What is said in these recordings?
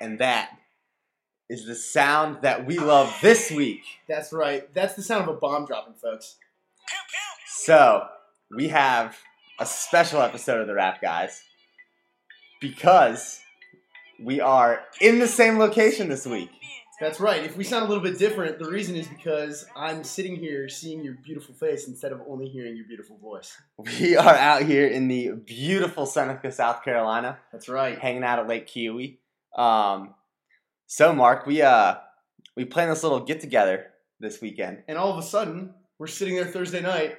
And that is the sound that we love this week. That's right. That's the sound of a bomb dropping, folks. So, we have a special episode of the Rap Guys because we are in the same location this week. That's right. If we sound a little bit different, the reason is because I'm sitting here seeing your beautiful face instead of only hearing your beautiful voice. We are out here in the beautiful Seneca, South Carolina, That's right. hanging out at Lake Keowee. Um, so, Mark, we uh we planned this little get together this weekend. And all of a sudden, we're sitting there Thursday night,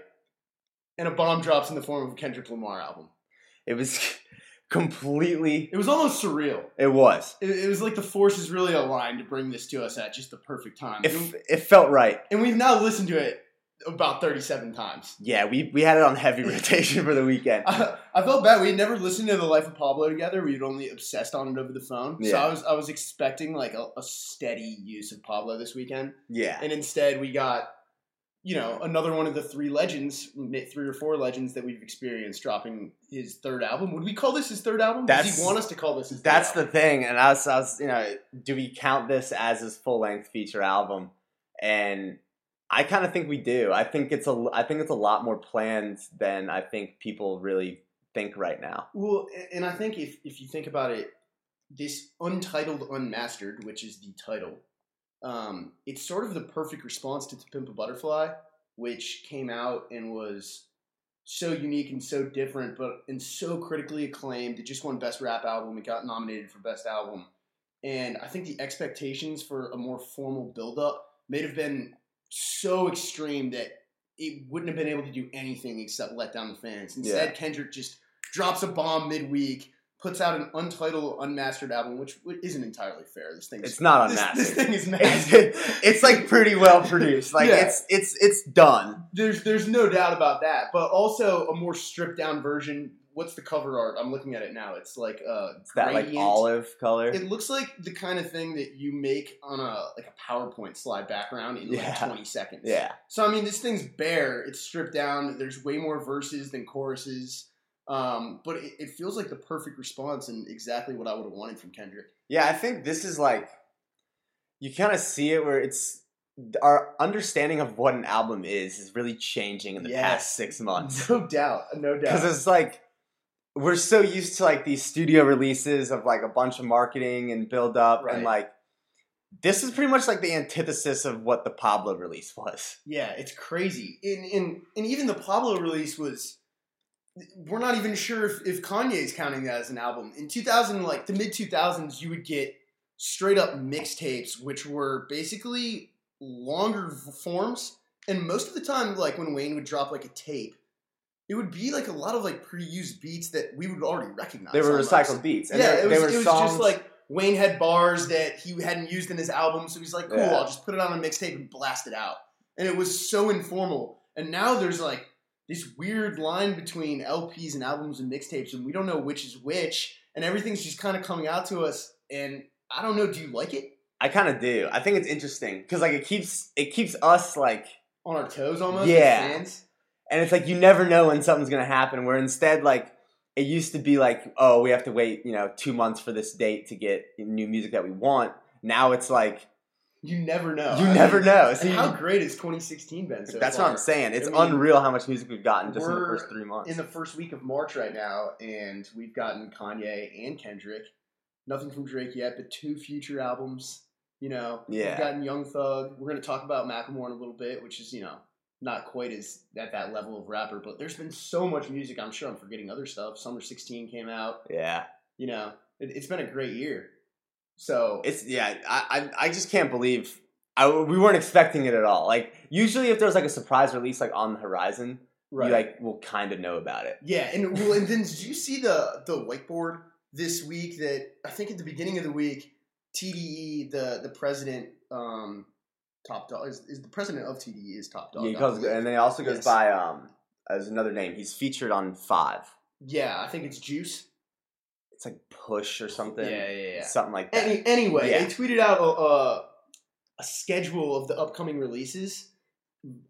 and a bomb drops in the form of a Kendrick Lamar album. It was completely. It was almost surreal. It was. It, it was like the forces really aligned to bring this to us at just the perfect time. It, it felt right. and we've now listened to it about 37 times. Yeah, we we had it on heavy rotation for the weekend. I, I felt bad. We had never listened to the Life of Pablo together. We had only obsessed on it over the phone. So I was I was expecting like a, a steady use of Pablo this weekend, Yeah, and instead we got you know another one of the three legends, three or four legends that we've experienced dropping his third album. Would we call this his third album? Does he want us to call this his? that's third the thing. And I was, I was, you know, do we count this as his full length feature album? And I kind of think we do. I think it's a, I think it's a lot more planned than I think people really think right now. Well, and I think if if you think about it, this untitled unmastered, which is the title, um, it's sort of the perfect response to Pimp a Butterfly, which came out and was so unique and so different, but and so critically acclaimed. It just won Best Rap Album. It got nominated for Best Album, and I think the expectations for a more formal build-up may have been so extreme that it wouldn't have been able to do anything except let down the fans. Instead, Yeah. Kendrick just drops a bomb midweek, puts out an untitled, unmastered album, which isn't entirely fair. This thing, It's not this, unmastered. this thing is mastered. it's like pretty well produced. Like Yeah. it's it's it's done. there's there's no doubt about that, but also a more stripped down version. What's the cover art? I'm looking at it now. It's like uh, It's that like olive color. It looks like the kind of thing that you make on a like a PowerPoint slide background in Yeah. like 20 seconds. yeah. So I mean, this thing's bare. It's stripped down. There's way more verses than choruses. Um, but it, it feels like the perfect response and exactly what I would have wanted from Kendrick. Yeah, I think this is like you kind of see it where it's our understanding of what an album is is really changing in the Yes. past six months. No doubt. No doubt. Because it's like we're so used to like these studio releases of like a bunch of marketing and build up Right. and like this is pretty much like the antithesis of what the Pablo release was. Yeah, it's crazy. And, and and even the Pablo release was. We're not even sure if, if Kanye's counting that as an album. In 2000, like the mid 2000s, you would get straight up mixtapes, which were basically longer forms. And most of the time, like when Wayne would drop like a tape, it would be like a lot of like pre-used beats that we would already recognize. They were almost. recycled beats. And yeah, they, it was, it was songs just like Wayne had bars that he hadn't used in his album, so he's like, "Cool, Yeah. I'll just put it on a mixtape and blast it out." And it was so informal. And now there's like this weird line between LPs and albums and mixtapes, and we don't know which is which, and everything's just kind of coming out to us. And I don't know. Do you like it? I kind of do. I think it's interesting because like it keeps it keeps us like On our toes, almost. Yeah. and it's like you never know when something's gonna happen. Where instead, like it used to be like, oh, we have to wait, you know, two months for this date to get new music that we want. Now it's like You never know. you I never mean, know. See, how great has 2016 been? So that's far? what I'm saying. It's I mean, unreal how much music we've gotten just in the first three months. in the first week of March right now, and we've gotten Kanye and Kendrick. Nothing from Drake yet, but two future albums. You know, Yeah. we've gotten Young Thug. We're going to talk about Macklemore in a little bit, which is you know not quite as at that level of rapper, but there's been so much music. I'm sure I'm forgetting other stuff. Summer 16 came out. yeah, You know, it, it's been a great year. So it's yeah. I I, I just can't believe. I, we weren't expecting it at all. Like usually, if there's like a surprise release like on the horizon, right. you like will kind of know about it. Yeah, and well, and then did you see the the whiteboard this week that I think at the beginning of the week, TDE, the the president, um, Top Dawg is, is the president of TDE is top dog. Yeah, I and then he also goes Yes. by um as another name. He's featured on Five. yeah, I think it's Juice. It's like Push or something. Yeah, yeah, yeah. Something like that. Any, anyway, Yeah. they tweeted out a, a, a schedule of the upcoming releases,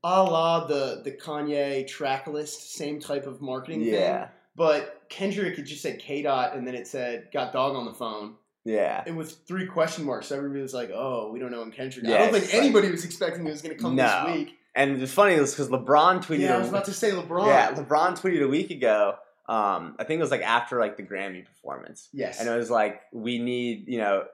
a la the the Kanye track list, same type of marketing thing. yeah, But Kendrick had just said K dot, and then it said got dog on the phone. Yeah. and with three question marks, so everybody was like, "Oh, we don't know when Kendrick." Yeah, I don't think it's like- anybody was expecting it was going to come No. this week. And it's funny was because LeBron tweeted. Yeah, I a- was about to say LeBron. Yeah, LeBron tweeted a week ago. Um, I think it was like after like the Grammy performance. Yes. And it was like, we need, you know,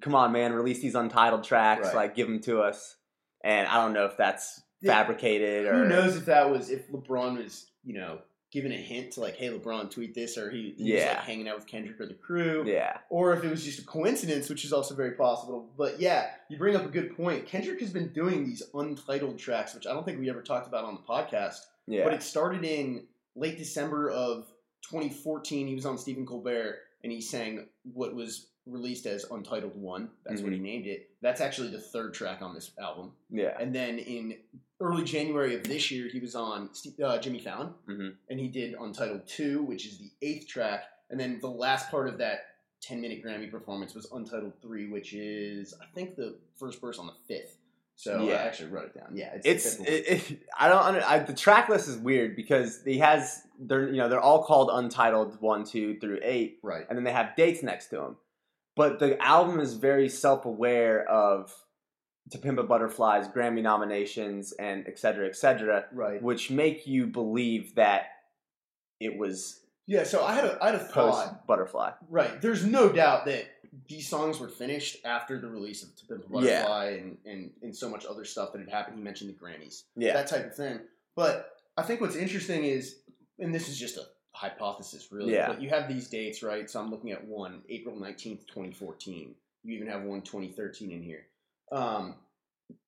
come on, man, release these untitled tracks, Right. like give them to us. And I don't know if that's Yeah. fabricated or Who knows if that was if LeBron was, you know, giving a hint to like, "Hey, LeBron, tweet this," or he, he was Yeah. like hanging out with Kendrick or the crew. Yeah, or if it was just a coincidence, which is also very possible. But yeah, you bring up a good point. Kendrick has been doing these untitled tracks, which I don't think we ever talked about on the podcast. yeah, But it started in late December of 2014. He was on Stephen Colbert and he sang what was released as Untitled One. That's what he Mm-hmm. named it. That's actually the third track on this album. yeah, And then in early January of this year, he was on uh, Jimmy Fallon, Mhm. and he did Untitled Two, which is the eighth track. And then the last part of that ten minute Grammy performance was Untitled Three, which is I think the first verse on the fifth. So Yeah. I actually wrote it down. Yeah, it's the it, it, I don't under, I, the track list is weird because he has they're you know they're all called untitled one two through eight right. and then they have dates next to them. But the album is very self aware of To Pimp a Butterfly's Grammy nominations and et cetera, et cetera, Right. which make you believe that it was Yeah. So I had a I had a thought. Butterfly. Right. There's no doubt that these songs were finished after the release of To Pimp a Yeah. Butterfly and, and and so much other stuff that had happened. He mentioned the Grammys. Yeah. that type of thing. But I think what's interesting is, and this is just a hypothesis, really. Yeah. But you have these dates, right? So I'm looking at one, April 19th, 2014. You even have one, 2013 in here. Um,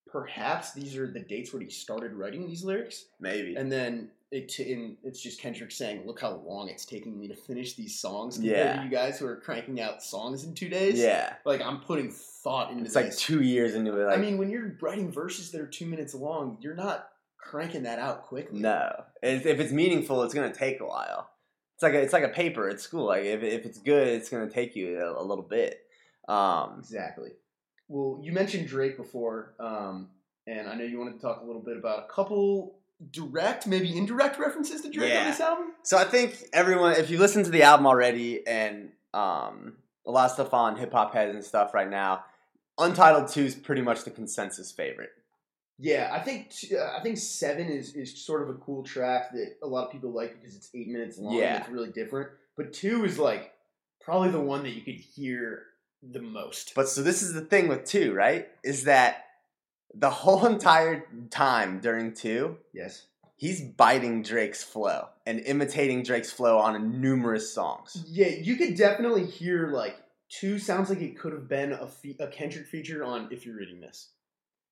perhaps these are the dates where he started writing these lyrics. Maybe. And then it t- in, it's just Kendrick saying, look how long it's taking me to finish these songs compared Yeah. to you guys who are cranking out songs in two days. yeah. Like, I'm putting thought into It's like two years into it. Like, I mean, when you're writing verses that are two minutes long, you're not cranking that out quickly. no. If, if it's meaningful, it's gonna take a while. It's like a, it's like a paper at school. Like if, if it's good, it's gonna take you a, a little bit. Um, Exactly. Well, you mentioned Drake before, um, and I know you wanted to talk a little bit about a couple direct, maybe indirect references to Drake on Yeah. this album. So I think everyone, if you listen to the album already, and um, a lot of stuff on hip hop heads and stuff right now, Untitled Two is pretty much the consensus favorite. Yeah, I think uh, I think seven is is sort of a cool track that a lot of people like because it's eight minutes long. Yeah. and it's really different. But two is like probably the one that you could hear the most. But so this is the thing with two, right? Is that the whole entire time during two, yes, he's biting Drake's flow and imitating Drake's flow on numerous songs. yeah, you could definitely hear like two sounds like it could have been a fe- a Kendrick feature on If You're Reading This.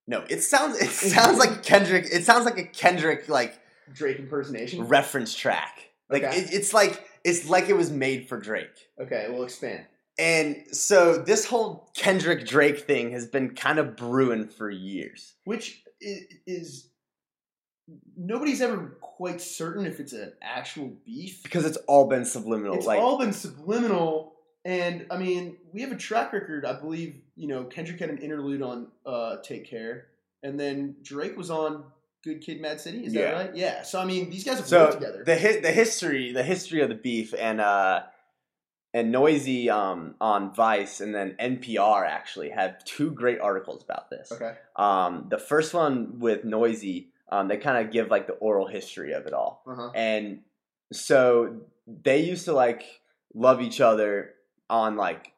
No, it sounds it sounds like Kendrick. It sounds like a Kendrick like Drake impersonation. reference track. Like Okay. it, it's like it's like it was made for Drake. Okay, we'll expand. And so this whole Kendrick Drake thing has been kind of brewing for years. Which is nobody's ever quite certain if it's an actual beef. Because it's all been subliminal. It's like all been subliminal, and I mean, we have a track record. I believe you know Kendrick had an interlude on uh, "Take Care," and then Drake was on "Good Kid, Mad City." Is Yeah. that right? Yeah. So I mean, these guys have so worked together. the hi- the history the history of the beef and uh and Noisy um on Vice and then NPR actually had two great articles about this. okay. Um the first one with Noisy um they kind of give like the oral history of it all. Uh huh. And so they used to like love each other on like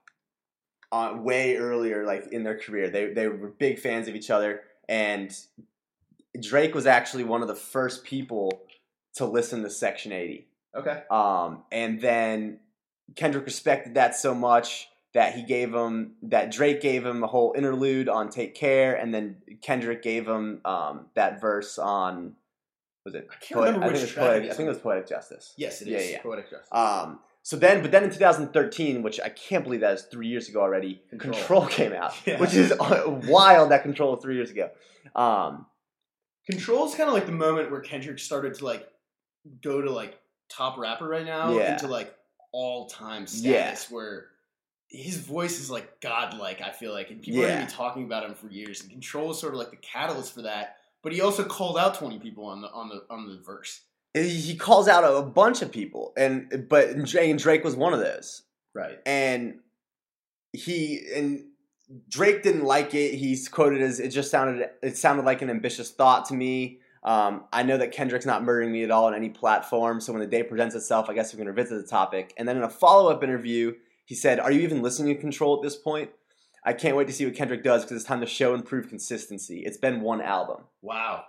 on way earlier like in their career. They they were big fans of each other and Drake was actually one of the first people to listen to Section 80. Okay. Um and then Kendrick respected that so much that he gave him that Drake gave him a whole interlude on Take Care and then Kendrick gave him um that verse on was it I can't Poet- remember I which think track poetic, I think it was Poetic Justice. Yes, it Yeah, is. yeah. Poetic justice. Um, so then, but then in 2013, which I can't believe that is three years ago already, Control. Control, came out, Yeah. which is wild. That Control was three years ago. Um, Control is kind of like the moment where Kendrick started to like go to like top rapper right now Yeah. into like all time Yeah. status where his voice is like godlike. I feel like, and people are gonna be talking about him for years. And Control is sort of like the catalyst for that. But he also called out twenty people on the on the on the verse. he calls out a, bunch of people, and but and Drake was one of those. Right. and he and Drake didn't like it. He's quoted as it just sounded it sounded like an ambitious thought to me. Um, I know that Kendrick's not murdering me at all on any platform, so when the day presents itself, I guess we can revisit the topic. And then in a follow up interview, he said, "Are you even listening to Control at this point? I can't wait to see what Kendrick does because it's time to show and prove consistency. It's been one album." Wow.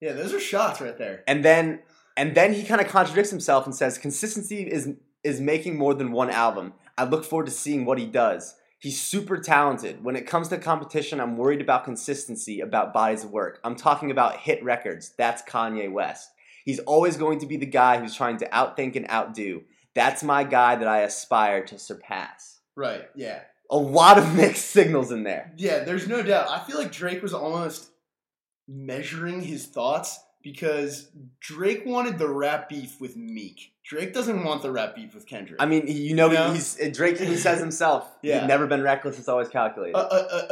Yeah, those are shots right there. And then and then he kind of contradicts himself and says, "Consistency is is making more than one album. I look forward to seeing what he does." He's super talented. When it comes to competition, I'm worried about consistency, about bodies of work. I'm talking about hit records. That's Kanye West. He's always going to be the guy who's trying to outthink and outdo. That's my guy that I aspire to surpass. Right. Yeah. A lot of mixed signals in there. Yeah, there's no doubt. I feel like Drake was almost measuring his thoughts because Drake wanted the rap beef with Meek. Drake doesn't want the rap beef with Kendrick. I mean, you know, You know? he's Drake even says himself, Yeah. he's never been reckless, it's always calculated. a,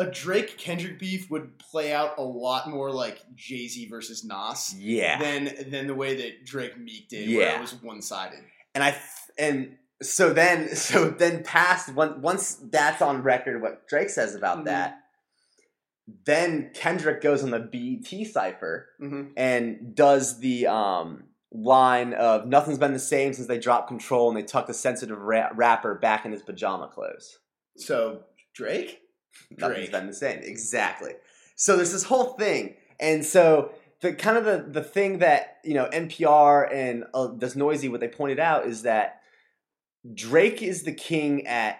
a, a- Drake Kendrick beef would play out a lot more like Jay Z versus Nas yeah. than than the way that Drake Meek did, where it was one sided. and I and so then so then past once once that's on record what Drake says about Mhm. that, then Kendrick goes on the BET cipher Mm-hmm. and does the um line of nothing's been the same since they dropped control and they tucked a sensitive ra- rapper back in his pajama clothes. So Drake, nothing's been the same. Exactly. So there's this whole thing, and so the kind of the the thing that you know NPR and uh, this noisy what they pointed out is that Drake is the king at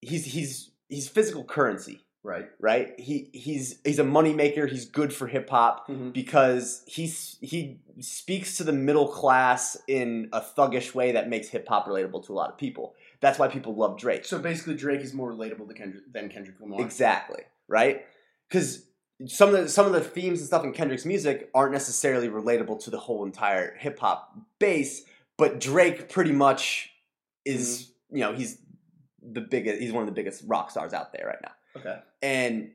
he's he's he's physical currency, right? right? He he's he's a moneymaker. He's good for hip hop Mm-hmm. because he's he speaks to the middle class in a thuggish way that makes hip hop relatable to a lot of people. That's why people love Drake. So basically, Drake is more relatable to Kendrick than Kendrick Lamar. Exactly, right? Because some of the some of the themes and stuff in Kendrick's music aren't necessarily relatable to the whole entire hip hop base, but Drake pretty much is you know he's the biggest he's one of the biggest rock stars out there right now, Okay. and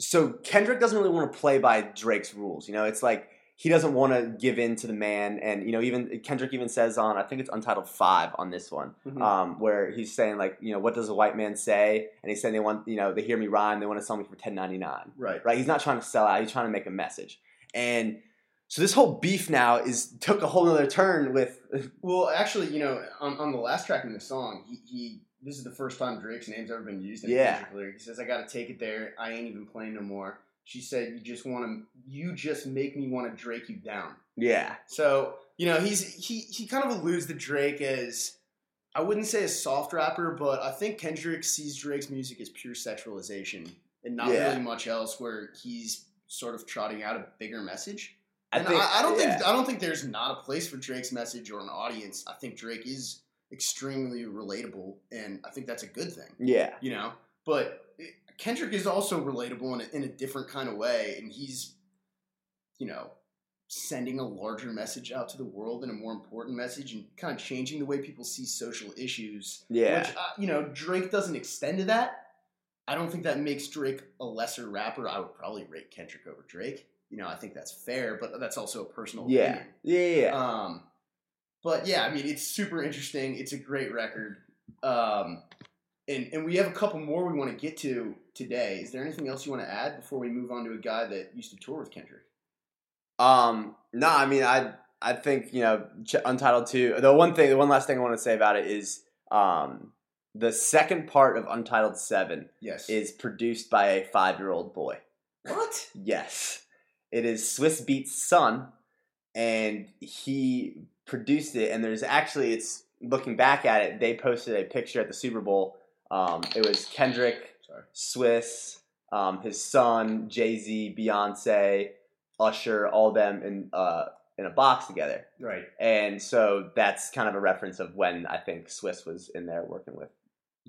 so Kendrick doesn't really want to play by Drake's rules. You know, it's like he doesn't want to give in to the man, and you know even Kendrick even says on I think it's Untitled Five on this one Mhm. um, where he's saying like, you know, what does a white man say? And he's saying they want, you know, they hear me rhyme, they want to sell me for ten ninety nine, right. right? He's not trying to sell out, he's trying to make a message. And so this whole beef now is took a whole other turn with, Well, actually, you know, on, on the last track in the song, he, he this is the first time Drake's name's ever been used in a Yeah. Kendrick lyric. He says, "I got to take it there. I ain't even playing no more." She said, "You just want to, you just make me want to Drake you down." yeah, So you know, he's he he kind of alludes to Drake as I wouldn't say a soft rapper, but I think Kendrick sees Drake's music as pure sexualization and not Yeah. really much else. Where he's sort of trotting out a bigger message. I And think, I, I don't yeah. think I don't think there's not a place for Drake's message or an audience. I think Drake is extremely relatable, and I think that's a good thing. yeah, You know, but Kendrick is also relatable in a, in a different kind of way, and he's, you know, sending a larger message out to the world and a more important message, and kind of changing the way people see social issues. yeah, Which uh, you know, Drake doesn't extend to that. I don't think that makes Drake a lesser rapper. I would probably rate Kendrick over Drake. You know, I think that's fair, but that's also a personal yeah, opinion. yeah, yeah, yeah. Um, but yeah, I mean, it's super interesting. It's a great record. Um, and, and we have a couple more we want to get to today. Is there anything else you want to add before we move on to a guy that used to tour with Kendrick? Um, no, I mean, I I think you know, Ch- Untitled Two. The one thing, the one last thing I want to say about it is, um, the second part of Untitled Seven Yes. is produced by a five year old boy. what? Yes. It is Swizz Beatz' son, and he produced it. And there's actually, it's looking back at it, they posted a picture at the Super Bowl. Um, it was Kendrick, Sorry. Swizz, um, his son, Jay Z, Beyonce, Usher, all them in uh, in a box together. Right. And so that's kind of a reference of when I think Swizz was in there working with.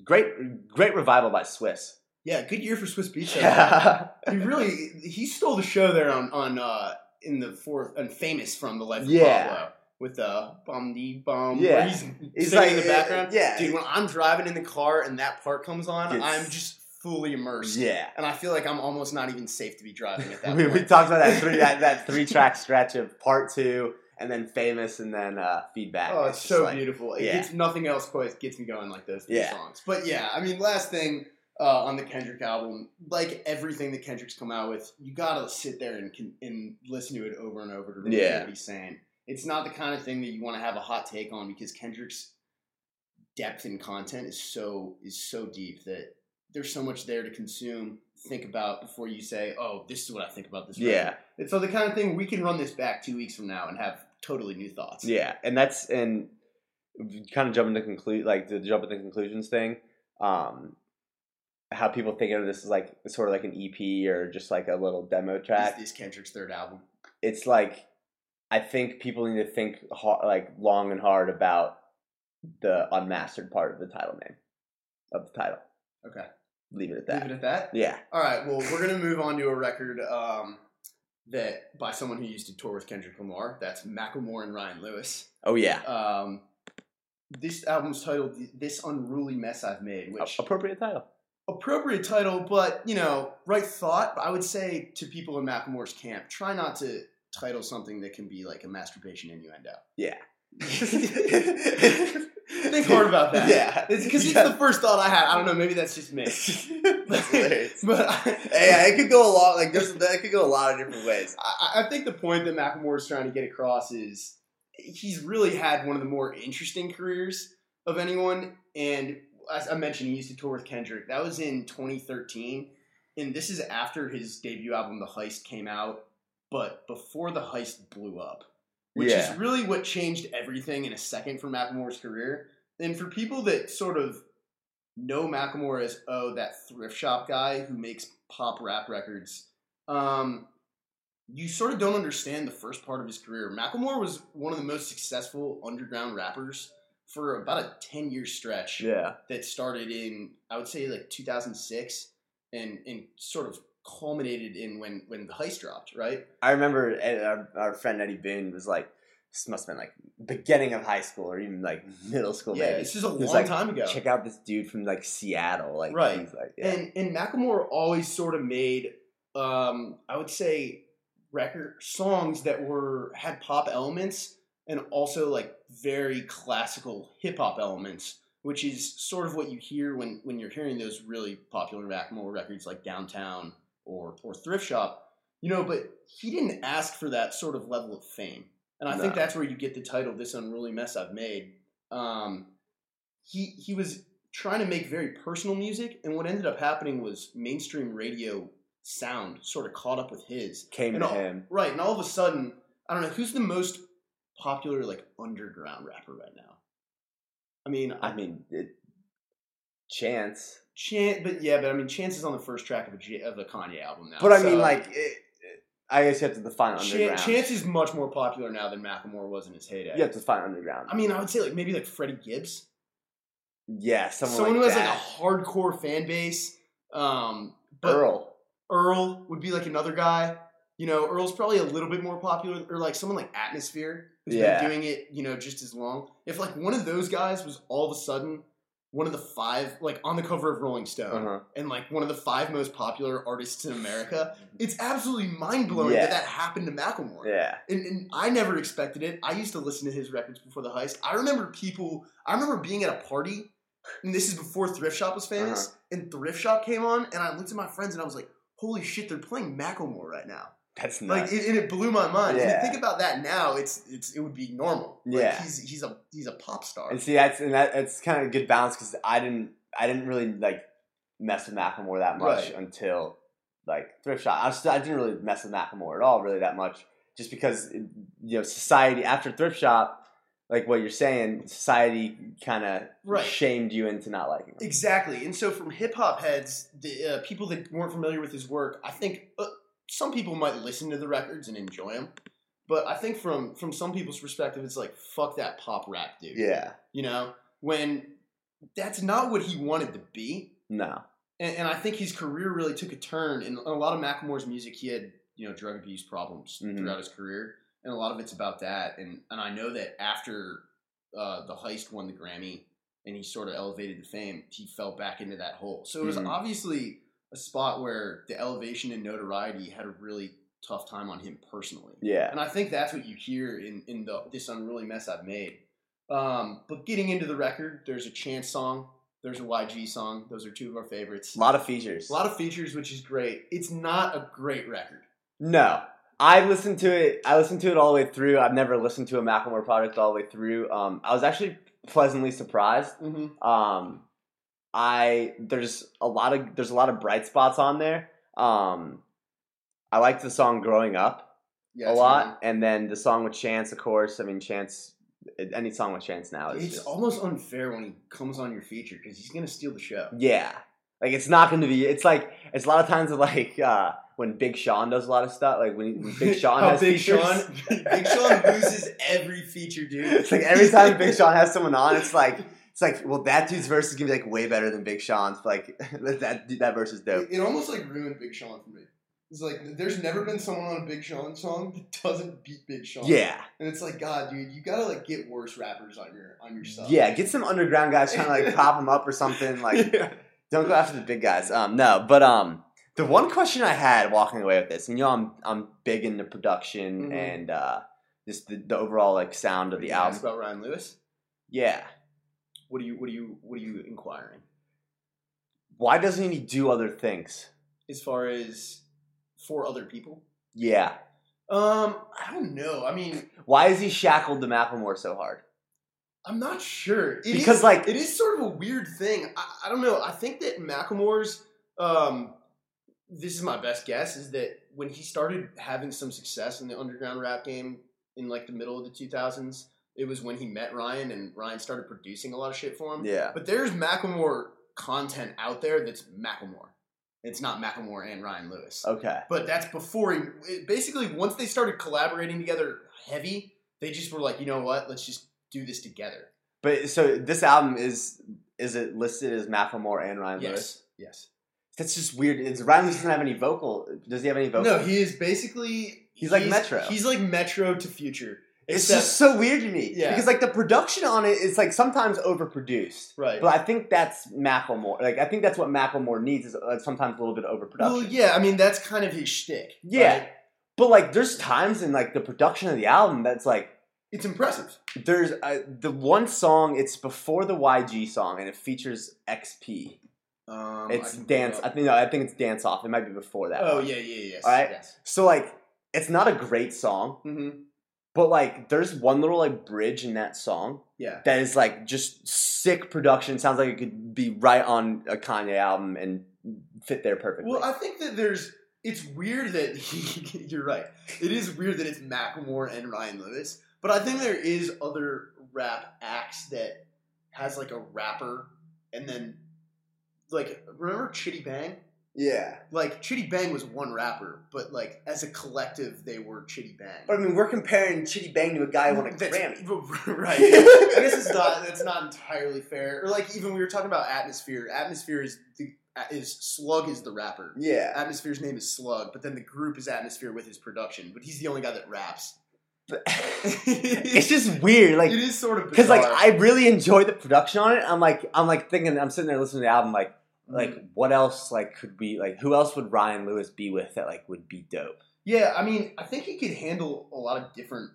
Great, great revival by Swizz. Yeah, good year for Swizz Beatz. Yeah, he really he stole the show there on on uh in the fourth and famous from the life of Yeah. Pablo with the bum dee bum. Yeah. he's, He's like- in the background. yeah. dude. When I'm driving in the car and that part comes on, It's- I'm just fully immersed. yeah. and I feel like I'm almost not even safe to be driving at that we, point. we talked about that three that, that three track stretch of part two and then famous, and then uh, feedback. Oh, it's just so like- beautiful. It yeah. gets nothing else quite gets me going like those three Yeah. songs. But yeah, I mean, last thing uh, on the Kendrick album, like everything that Kendrick's come out with, you gotta sit there and and listen to it over and over to really Yeah. what he's saying. It's not the kind of thing that you want to have a hot take on because Kendrick's depth and content is so is so deep that there's so much there to consume, think about before you say, "Oh, this is what I think about this." record." Yeah, It's so the kind of thing we can run this back two weeks from now and have totally new thoughts. yeah, and that's and kind of jumping to conclude like the jump at the conclusions thing. Um, how people think of this as like sort of like an EP or just like a little demo Is track. this Kendrick's third album? It's like I think people need to think hard, like long and hard about the unmastered part of the title name of the title. Okay. Leave it at that. Leave it at that. Yeah. All right. Well, we're gonna move on to a record um, that by someone who used to tour with Kendrick Lamar. That's Macklemore and Ryan Lewis. Oh yeah. Um, this album's titled "This Unruly Mess I've Made," which appropriate title. appropriate title, but you know, right thought. I would say to people in Macklemore's camp, try not to title something that can be like a masturbation innuendo. Yeah. Think hard about that. Yeah. because it's, Yeah. the first thought I had. I don't know. Maybe that's just me. That's but I, yeah, it could go a lot. Like there's, that could go a lot of different ways. I, I think the point that Macklemore is trying to get across is he's really had one of the more interesting careers of anyone. And as I mentioned, he used to tour with Kendrick. That was in 2013, and this is after his debut album, The Heist, came out, but before The Heist blew up, which Yeah. is really what changed everything in a second for Macklemore's career. And for people that sort of know Macklemore as oh that thrift shop guy who makes pop rap records, um, you sort of don't understand the first part of his career. Macklemore was one of the most successful underground rappers for about a ten year stretch Yeah. that started in I would say like 2006 and and sort of culminated in when when the heist dropped, right? I remember our, our friend Eddie Boone was like, this must have been like beginning of high school or even like middle school. yeah, maybe. this is a long like, time ago. Check out this dude from like Seattle. Like, Right. He's like, yeah. And and Macklemore always sort of made um I would say record songs that were had pop elements and also like very classical hip hop elements, which is sort of what you hear when when you're hearing those really popular Macklemore records like Downtown or or Thrift Shop. You know, but he didn't ask for that sort of level of fame. And I think that's where you get the title "This Unruly Mess I've Made." Um, he he was trying to make very personal music, and what ended up happening was mainstream radio sound sort of caught up with his. Came and to all- him. Right, and all of a sudden, I don't know who's the most popular like underground rapper right now. I mean, I mean, it, Chance. Chance, but yeah, but I mean, Chance is on the first track of a J- of a Kanye album now. But I so- mean, like, it, it- I guess you have to define underground. Chance is much more popular now than Macklemore was in his heyday. you have to define underground. I mean, I would say like maybe like Freddie Gibbs. yeah, someone, someone like who has that. like a hardcore fan base. Um, but Earl. Earl would be like another guy. You know, Earl's probably a little bit more popular, or like someone like Atmosphere who's Yeah. been doing it, you know, just as long. If like one of those guys was all of a sudden one of the five, like on the cover of Rolling Stone, Uh-huh. and like one of the five most popular artists in America, it's absolutely mind blowing Yeah. that that happened to Macklemore. Yeah. And, and I never expected it. I used to listen to his records before the heist. I remember people. I remember being at a party, and this is before Thrift Shop was famous. Uh-huh. And Thrift Shop came on, and I looked at my friends, and I was like, "Holy shit, they're playing Macklemore right now!" That's Like, nuts. it, and it blew my mind. And Yeah. think about that now. It's it's it would be normal. Like, Yeah. he's he's a he's a pop star. and see, that's and that, that's kind of a good balance because I didn't I didn't really like mess with Macklemore that much Right. until like Thrift Shop. I, still, I didn't really mess with Macklemore at all, really that much, just because you know society after Thrift Shop, like what you're saying, society kind of Right. shamed you into not liking him. Exactly. And so, from hip hop heads, the uh, people that weren't familiar with his work, I think uh, some people might listen to the records and enjoy them. But I think from from some people's perspective, it's like fuck that pop rap dude. Yeah, You know, when that's not what he wanted to be. no, And, and I think his career really took a turn. In a lot of Macklemore's music, he had you know drug abuse problems Mhm. throughout his career, and a lot of it's about that. And and I know that after uh, the heist won the Grammy and he sort of elevated to fame, he fell back into that hole. So it was Mhm. obviously a spot where the elevation and notoriety had a really tough time on him personally. Yeah. And I think that's what you hear in, in the this unruly mess I've made. Um, but getting into the record, there's a Chance song, there's a YG song. Those are two of our favorites. A lot of features. A lot of features, which is great. It's not a great record. No. I listened to it. I listened to it all the way through. I've never listened to a Macklemore product all the way through. Um, I was actually pleasantly surprised. Mm-hmm. Um, I there's a lot of there's a lot of bright spots on there. Um, I liked the song "Growing Up" a lot, and then the song with Chance, of course. I mean, Chance. Any song with Chance now is It's just, almost unfair when he comes on your feature because he's gonna steal the show. yeah. Like it's not going to be. It's like it's a lot of times like uh, when Big Sean does a lot of stuff. Like when, when Big Sean How has Big features. Sean, Big Sean loses every feature, dude. It's like every time Big Sean has someone on, it's like it's like well that dude's verse is gonna be like way better than Big Sean's. Like that that verse is dope. It, it almost like ruined Big Sean for me. It's like there's never been someone on a Big Sean song that doesn't beat Big Sean. Yeah, and it's like God, dude, you gotta like get worse rappers on your on your stuff. yeah. Get some underground guys trying to like pop them up or something. Like yeah. don't go after the big guys. Um, no, but um, the one question I had walking away with this, and you know, I'm I'm big into production Mhm. and uh, just the, the overall like sound of the album. about Ryan Lewis. Yeah. What do you what do you what are you inquiring Why doesn't he do other things? as far as for other people? Yeah. Um, I don't know. I mean, Why is he shackled to Macklemore so hard? I'm not sure. It Because, is- like- it is sort of a weird thing. I, I don't know. I think that Macklemore's um, this is my best guess is that when he started having some success in the underground rap game in like the middle of the 2000s, it was when he met Ryan and Ryan started producing a lot of shit for him. Yeah. But there's Macklemore content out there that's Macklemore. It's not Macklemore and Ryan Lewis. Okay. But that's before he. Basically, once they started collaborating together heavy, they just were like, you know what? Let's just do this together. But so this album is is it listed as Macklemore and Ryan Lewis? Yes. Yes. That's just weird. It's Ryan Lewis doesn't have any vocal. Does he have any vocal? No, he is basically. He's like Metro. He's like Metro to Future. It's Except- just so weird to me. Yeah. Because like the production on it is like sometimes overproduced. right. But I think that's Macklemore. Like I think that's what Macklemore needs is uh, sometimes a little bit of overproduction. well, yeah. I mean, that's kind of his shtick. Yeah. right? But like there's times in like the production of the album that's like It's impressive. there's uh, the one song it's before the YG song and it features XP. Um, It's I dance. I think no, I think it's dance off. It might be before that. Oh one. yeah, yeah, yes. All right. Yes. So like it's not a great song, hmm but like there's one little like bridge in that song Yeah. that is like just sick production. Sounds like it could be right on a Kanye album and fit there perfectly. Well, I think that there's. It's weird that he. You're right. It is weird that it's Macklemore and Ryan Lewis, but I think there is other rap acts that has like a rapper and then like remember Chiddy Bang? Yeah. Like Chiddy Bang was one rapper, but like as a collective they were Chiddy Bang. But I mean, we're comparing Chiddy Bang to a guy who won a That's- Grammy. right. I guess it's not. That's not entirely fair. Or like even we were talking about Atmosphere. Atmosphere is the is Slug is the rapper. Yeah. Atmosphere's name is Slug, but then the group is Atmosphere with his production. But he's the only guy that raps. it's just weird, like it is sort of because like. I really enjoy the production on it. I'm like I'm like thinking I'm sitting there listening to the album like like what else like could we like who else would Ryan Lewis be with that like would be dope? yeah, I mean, I think he could handle a lot of different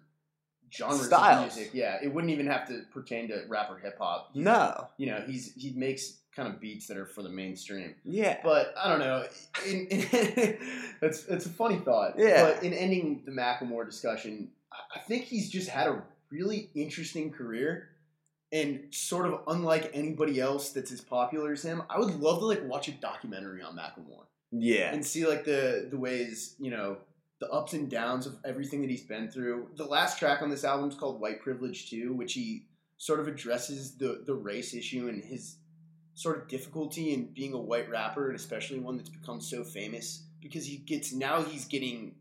genres Styles. of music. Yeah, it wouldn't even have to pertain to rap or hip hop. No. you know, he's he makes kind of beats that are for the mainstream. Yeah. But I don't know. In, in, it's it's a funny thought. Yeah. But in ending the Macklemore discussion, I think he's just had a really interesting career, and sort of unlike anybody else that's as popular as him. I would love to like watch a documentary on Macklemore Yeah. and see like the the ways you know the ups and downs of everything that he's been through. The last track on this album is called White Privilege 2, which he sort of addresses the the race issue and his sort of difficulty in being a white rapper and especially one that's become so famous because he gets now he's getting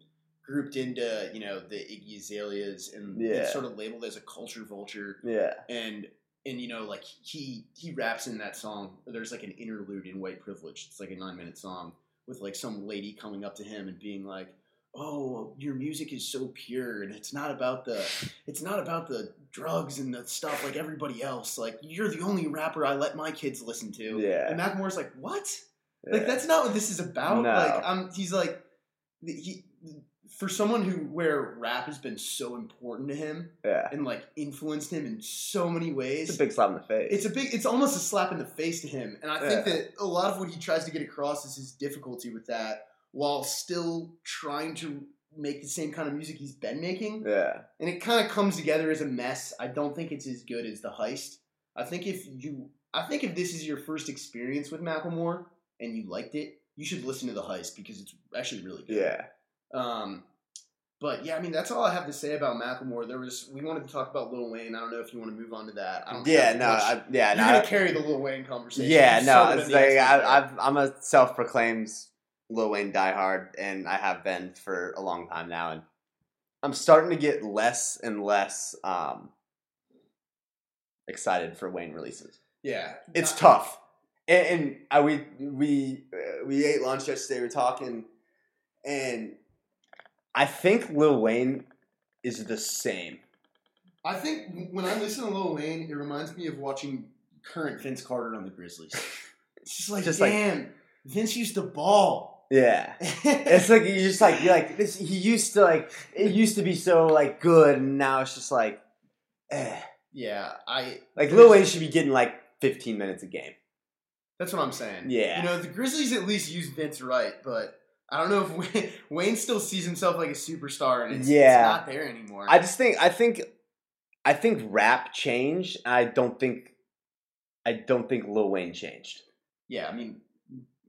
grouped into, you know, the Iggy Azaleas and Yeah. sort of labeled as a culture vulture Yeah. and and you know like he he raps in that song there's like an interlude in white privilege. It's like a nine minute song with like some lady coming up to him and being like oh your music is so pure. And it's not about the it's not about the drugs and the stuff like everybody else. Like you're the only rapper i let my kids listen to. Yeah. and macklemore's like what? Like that's not what this is about. No. like i'm he's like he for someone who where rap has been so important to him Yeah. and like influenced him in so many ways. It's a big slap in the face. It's a big. It's almost a slap in the face to him, and I think that a lot of what he tries to get across is his difficulty with that, while still trying to make the same kind of music he's been making. yeah. And it kind of comes together as a mess. I don't think it's as good as the heist. I think if you, I think if this is your first experience with Macklemore and you liked it, you should listen to the heist because it's actually really good. Yeah. Um, but yeah, I mean that's all I have to say about Macklemore. There was we wanted to talk about Lil Wayne. I don't know if you want to move on to that. I don't Yeah, no, I, yeah, you're no. gonna I- carry the Lil Wayne conversation. Yeah, no, it's like. I, I've, I'm a self-proclaimed Lil Wayne diehard, and I have been for a long time now, and I'm starting to get less and less um, excited for Wayne releases. yeah, It's Not- tough, and, and I, we we uh, we ate lunch yesterday. We are talking, and I think Lil Wayne is the same. I think when I listen to Lil Wayne, it reminds me of watching current Vince Carter on the Grizzlies. It's just like, Just like- damn, Vince used to ball. Yeah. It's like you just like you're like this. He used to like it used to be so like good, and now it's just like, eh. yeah, I Like Lil Wayne should be getting like 15 minutes a game. That's what I'm saying. Yeah. You know, the Grizzlies at least use Vince right, but I don't know if Wayne, Wayne still sees himself like a superstar and it's, Yeah. it's not there anymore. I just think I think I think rap changed. I don't think I don't think Lil Wayne changed. yeah, I mean,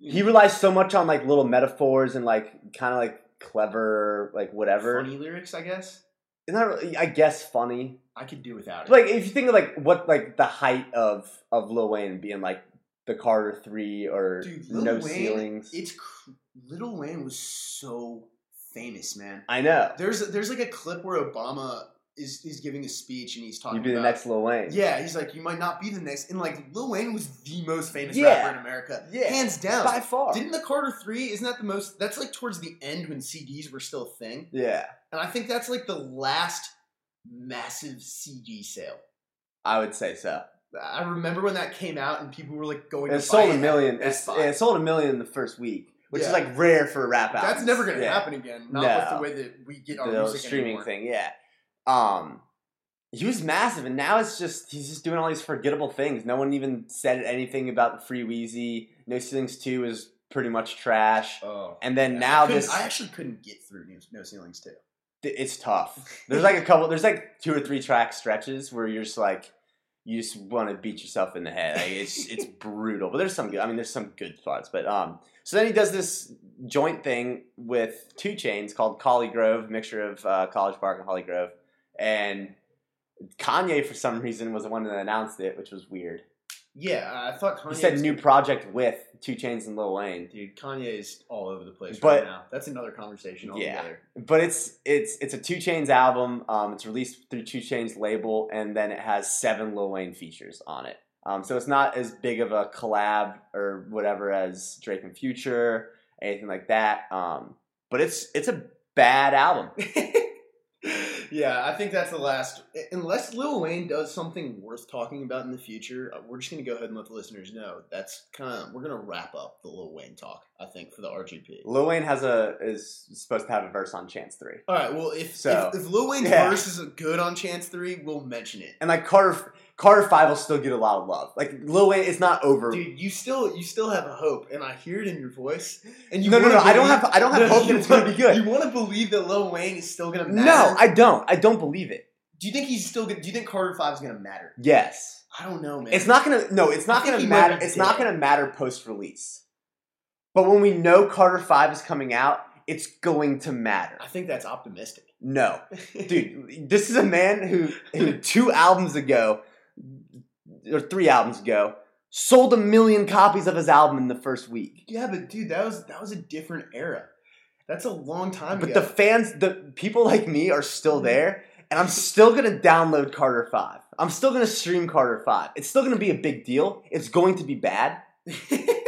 He relies so much on like little metaphors and like kind of like clever like whatever. funny lyrics, I guess. It's not really, I guess funny. I could do without it. Like if you think of like what like the height of of Lil Wayne being like the Carter Three or Dude, No Wayne, Ceilings. It's cr- Little Wayne was so famous, man. I know. There's there's like a clip where Obama is is giving a speech and he's talking You'd be the next Lil Wayne. Yeah, he's like, you might not be the next. And like, Lil Wayne was the most famous Yeah. rapper in America, Yeah. hands down. by far. Didn't the Carter Three? Isn't that the most? That's like towards the end when CDs were still a thing, yeah, and I think that's like the last massive CD sale. I would say so. I remember when that came out and people were like going. It to sold a million. at Best It's, Buy. yeah, it sold a million in the first week, which Yeah. is like rare for a rap album. That's never going to happen again. Not with the way that we get our The music streaming anymore. thing, yeah. Um, he was massive, and now it's just he's just doing all these forgettable things. No one even said anything about the Free Weezy. No Ceilings Two is pretty much trash. Oh, And then yeah. now I this- I actually couldn't get through No, no Ceilings too. it's tough. There's like a couple. There's like two or three track stretches where you're just like you just want to beat yourself in the head. Like it's it's brutal. But there's some good. I mean, there's some good parts. But um, so then he does this joint thing with 2 Chainz called ColleGrove, mixture of uh, College Park and Hollygrove, and Kanye for some reason was the one that announced it, which was weird. Yeah, I thought Kanye He said was new project with 2 Chainz and Lil Wayne. Dude, Kanye is all over the place But- right now. That's another conversation Yeah. altogether. but it's it's it's a 2 Chainz album. Um, it's released through 2 Chainz label, and then it has seven Lil Wayne features on it. Um, so it's not as big of a collab or whatever as Drake and Future, anything like that. Um, but it's it's a bad album. yeah, I think that's the last. Unless Lil Wayne does something worth talking about in the future, uh, we're just gonna go ahead and let the listeners know. That's kind of we're gonna wrap up the Lil Wayne talk. I think for the RGP. Lil Wayne has a is supposed to have a verse on Chance Three, All right. Well, if So, if, if Lil Wayne's yeah. verse is good on Chance Three, we'll mention it. and like Carter Carter Five will still get a lot of love. Like Lil Wayne, it's not over. Dude, you still you still have a hope, and I hear it in your voice. And you no, no, no. I don't have I don't have No, hope that it's gonna be good. You want to believe that Lil Wayne is still gonna matter? No, I don't. I don't believe it. do you think he's still? Gonna, do you think Carter Five is gonna matter? Yes. I don't know, man. It's not gonna. No, it's not gonna matter. It's not gonna matter post release. But when we know Carter Five is coming out, it's going to matter. I think that's optimistic, No, dude, this is a man who, who two albums ago, or three albums ago, sold a million copies of his album in the first week. Yeah, but dude, that was that was a different era. That's a long time But ago. the fans, the people like me, are still mm-hmm. there, and I'm still gonna download Carter Five. I'm still gonna stream Carter Five. It's still gonna be a big deal. It's going to be bad.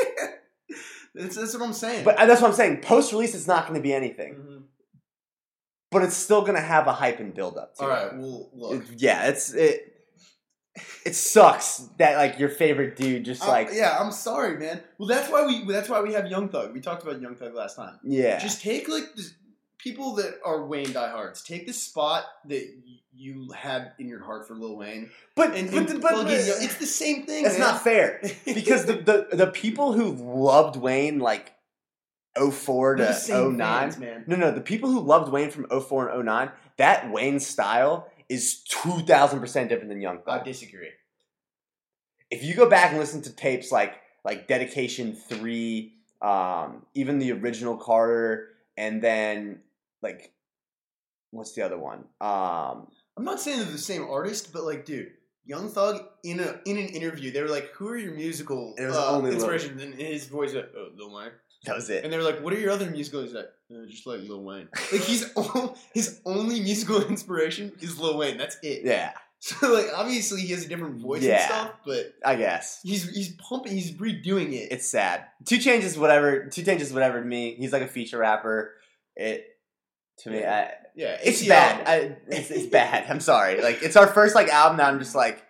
that's, that's what I'm saying. But uh, that's what I'm saying. Post release, it's not going to be anything, Mhm. but it's still going to have a hype and build up. All it. right, well, look. It- yeah, it's it. It sucks that like your favorite dude just I'm- like yeah, I'm sorry, man. Well, that's why we that's why we have Young Thug. We talked about Young Thug last time. yeah Just take like people that are Wayne diehards, take the spot that you had in your heart for Lil Wayne, But and, but, and but, in- but- it's the same thing. It's man. not fair because the, the the people who loved Wayne like 04 to 09. fans, man. No, no, the people who loved Wayne from 04 and 09, that Wayne style is 2000% different than Young I disagree. If you go back and listen to tapes like like Dedication 3, um, even the original Carter and then like what's the other one? Um, I'm not saying they're the same artist, but like, dude, Young Thug in a in an interview, they were like, "Who are your musical was uh, Lil- And his voice, like, "Oh, Lil Wayne." that was it. And they were like, "What are your other musical?" He's like, uh, "Just like Lil Wayne." Like he's his only musical inspiration is Lil Wayne. That's it. Yeah, So like, obviously he has a different voice and stuff, but I guess. he's he's pumping, he's redoing it. it's sad. 2 Chainz, whatever. 2 Chainz, whatever. To me, he's like a feature rapper. It to me, I, yeah, it's ACL. bad. I, it's, it's bad. I'm sorry. Like it's our first like album that I'm just like,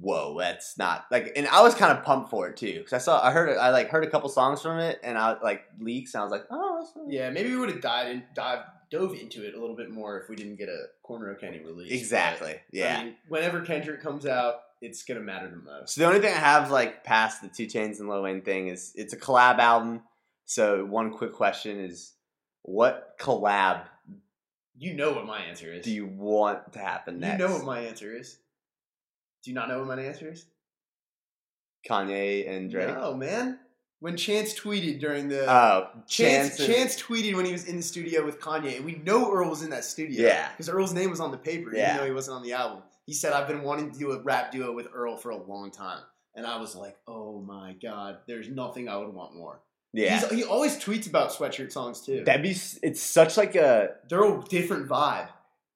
whoa, that's not like. And I was kind of pumped for it too because I saw, I heard, I like heard a couple songs from it, and I like leaks, and I was like, oh, that's fine. Yeah, maybe we would have dived in, dive dove into it a little bit more if we didn't get a Corner of Kenny release. exactly. But, Yeah. I mean, whenever Kendrick comes out, it's gonna matter the most. So the only thing I have like past the 2 Chainz and Lil Wayne thing is it's a collab album. So one quick question is, what collab You know what my answer is. do you want to happen next? You know what my answer is. Do you not know what my answer is? Kanye and Drake. No, man. When Chance tweeted during the Oh, Chance, Chance. and- Chance tweeted when he was in the studio with Kanye, and we know Earl was in that studio. Yeah. because Earl's name was on the paper, Yeah. even though he wasn't on the album. He said, "I've been wanting to do a rap duo with Earl for a long time," and I was like, "Oh my god, there's nothing I would want more." Yeah. He's, he always tweets about sweatshirt songs too. That'd be. It's such like a. they're a different vibe.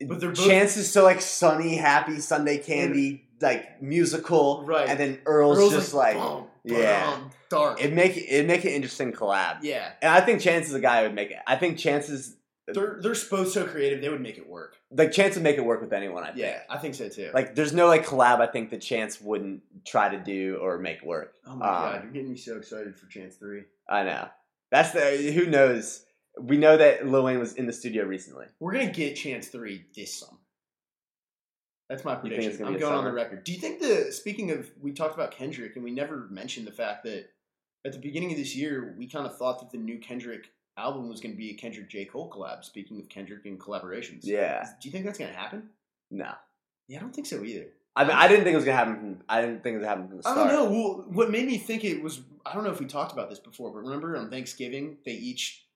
But they're both- Chance is so like sunny, happy, Sunday candy, like musical, Right. and then Earl's, Earl's just like, yeah. dark. it make it make an interesting collab. yeah, And I think Chance is a guy who would make it. I think Chance is they're they're both so creative they would make it work. like Chance would make it work with anyone. I think. Yeah, I think so too. Like there's no like collab I think that Chance wouldn't try to do or make work. oh my um, god, you're getting me so excited for Chance Three. I know. That's the who knows. We know that Lil Wayne was in the studio recently. We're gonna get Chance Three this summer. That's my prediction. I'm going on the record. Do you think the speaking of we talked about Kendrick and we never mentioned the fact that at the beginning of this year we kind of thought that the new Kendrick album was going to be a Kendrick J Cole collab. Speaking of Kendrick and collaborations, Yeah. Do you think that's going to happen? No. Yeah, I don't think so either. I mean, I didn't think it was gonna happen. From, I didn't think it was gonna happen from the I don't know. Well, what made me think it was I don't know if we talked about this before, but remember on Thanksgiving they each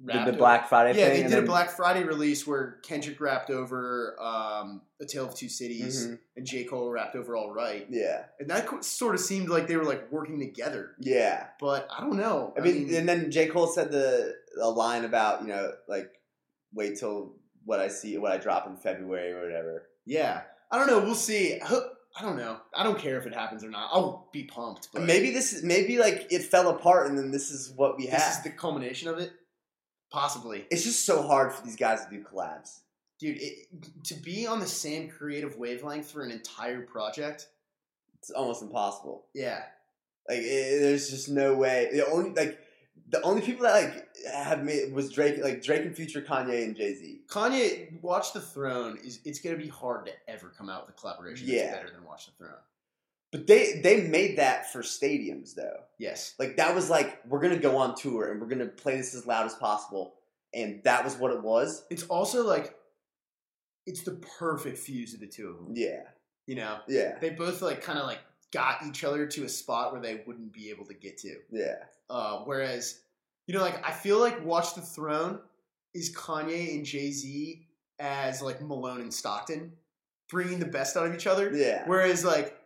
Did rapped the over- Black Friday Yeah, thing? they and did a Black Friday release where Kendrick rapped over um, "A Tale of Two Cities" Mhm. and J Cole rapped over "Alright," Yeah. and that co- sort of seemed like they were like working together. Yeah. But I don't know. I mean, and then J. Cole said the a line about, you know, like wait till what I see what I drop in February or whatever. yeah, I don't know. We'll see. I don't know. I don't care if it happens or not. I'll be pumped. But Maybe this is maybe like it fell apart and then this is what we have. this is the culmination of it. Possibly, it's just so hard for these guys to do collabs. dude. It, to be on the same creative wavelength for an entire project. It's almost impossible. Yeah, Like it, there's just no way. The only like the only people that like have made was Drake, like Drake and Future, Kanye, and Jay Z. Kanye, Watch the Throne is it's gonna be hard to ever come out with a collaboration Yeah. that's better than Watch the Throne. But they they made that for stadiums though. Yes. Like that was like we're gonna go on tour and we're gonna play this as loud as possible, and that was what it was. It's also like it's the perfect fuse of the two of them. Yeah, You know? yeah, They both like kind of like got each other to a spot where they wouldn't be able to get to. yeah, Uh, whereas, you know, like I feel like Watch the Throne is Kanye and Jay Z as like Malone and Stockton, bringing the best out of each other. yeah. Whereas like,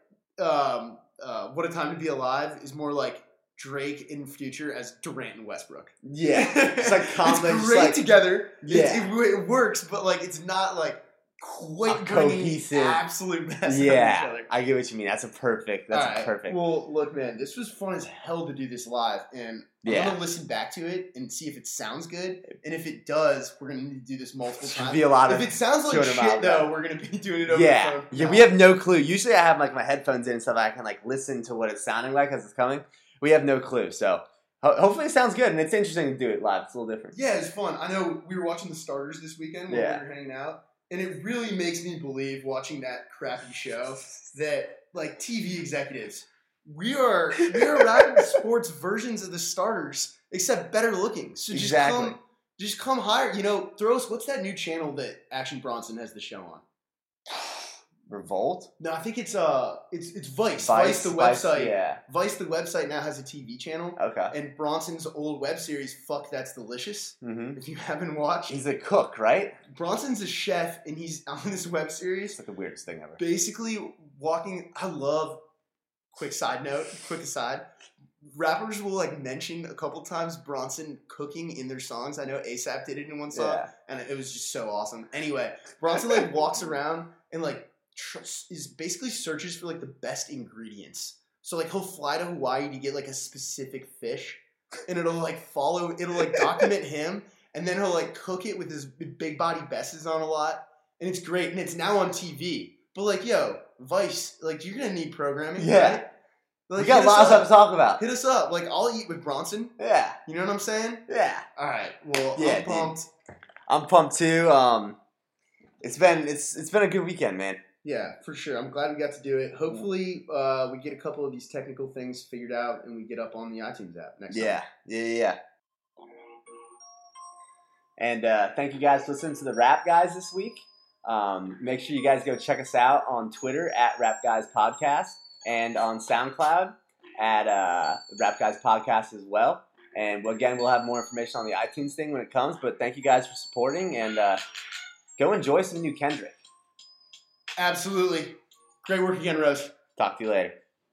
um, uh, What a Time to Be Alive is more like Drake in Future as Durant and Westbrook. Yeah, it's like it's great like- together. It's- Yeah. it, it works, but like it's not like quite cohesive- absolute best out of each yeah. other. I get what you mean. That's a perfect. That's All a perfect. Well, look, man, this was fun as hell to do this live, and I'm gonna listen back to it and see if it sounds good. And if it does, we're gonna need to do this multiple times. be a lot If of it sounds like shit, though, we're gonna be doing it over yeah, the phone. yeah. We have no clue. Usually, I have like my headphones in and stuff. I can like listen to what it's sounding like as it's coming. We have no clue. So hopefully, it sounds good, and it's interesting to do it live. It's a little different. Yeah, it's fun. I know we were watching the starters this weekend when Yeah. we were hanging out, and it really makes me believe watching that crappy show that like TV executives, we are we are rapping sports versions of the starters, except better looking. So just Exactly. come just come higher. You know, throw us what's that new channel that Action Bronson has the show on? Revolt, No, I think it's uh it's it's Vice. Vice, Vice, the Vice, website. yeah. Vice the website now has a TV channel. Okay. And Bronson's old web series, Fuck That's Delicious. hmm If you haven't watched, He's a cook, right? Bronson's a chef and he's on this web series It's like the weirdest thing ever. basically walking I love quick side note, quick aside. Rappers will like mention a couple times Bronson cooking in their songs. I know ASAP did it in one song Yeah. and it was just so awesome. Anyway, Bronson like walks around and like tr- is basically searches for like the best ingredients. So like he'll fly to Hawaii to get like a specific fish, and it'll like follow. It'll like document him, and then he'll like cook it with his big body besses on a lot, and it's great. And it's now on TV. But like, yo, Vice, like you're gonna need programming. Yeah. right? Like, we got lots of stuff to talk about. Hit us up. Like I'll eat with Bronson. Yeah. You know what I'm saying? Yeah. All right. Well, Yeah, I'm dude. pumped. I'm pumped too. Um, it's been it's it's been a good weekend, man. Yeah, for sure. I'm glad we got to do it. Hopefully, uh, we get a couple of these technical things figured out and we get up on the iTunes app next Yeah, yeah, yeah. yeah. And uh, thank you guys for listening to the Rap Guys this week. Um, make sure you guys go check us out on Twitter at Rap Guys Podcast and on SoundCloud at uh, Rap Guys Podcast as well. And again, we'll have more information on the iTunes thing when it comes. But thank you guys for supporting and uh, go enjoy some new Kendrick. Absolutely. Great work again, Rose. Talk to you later.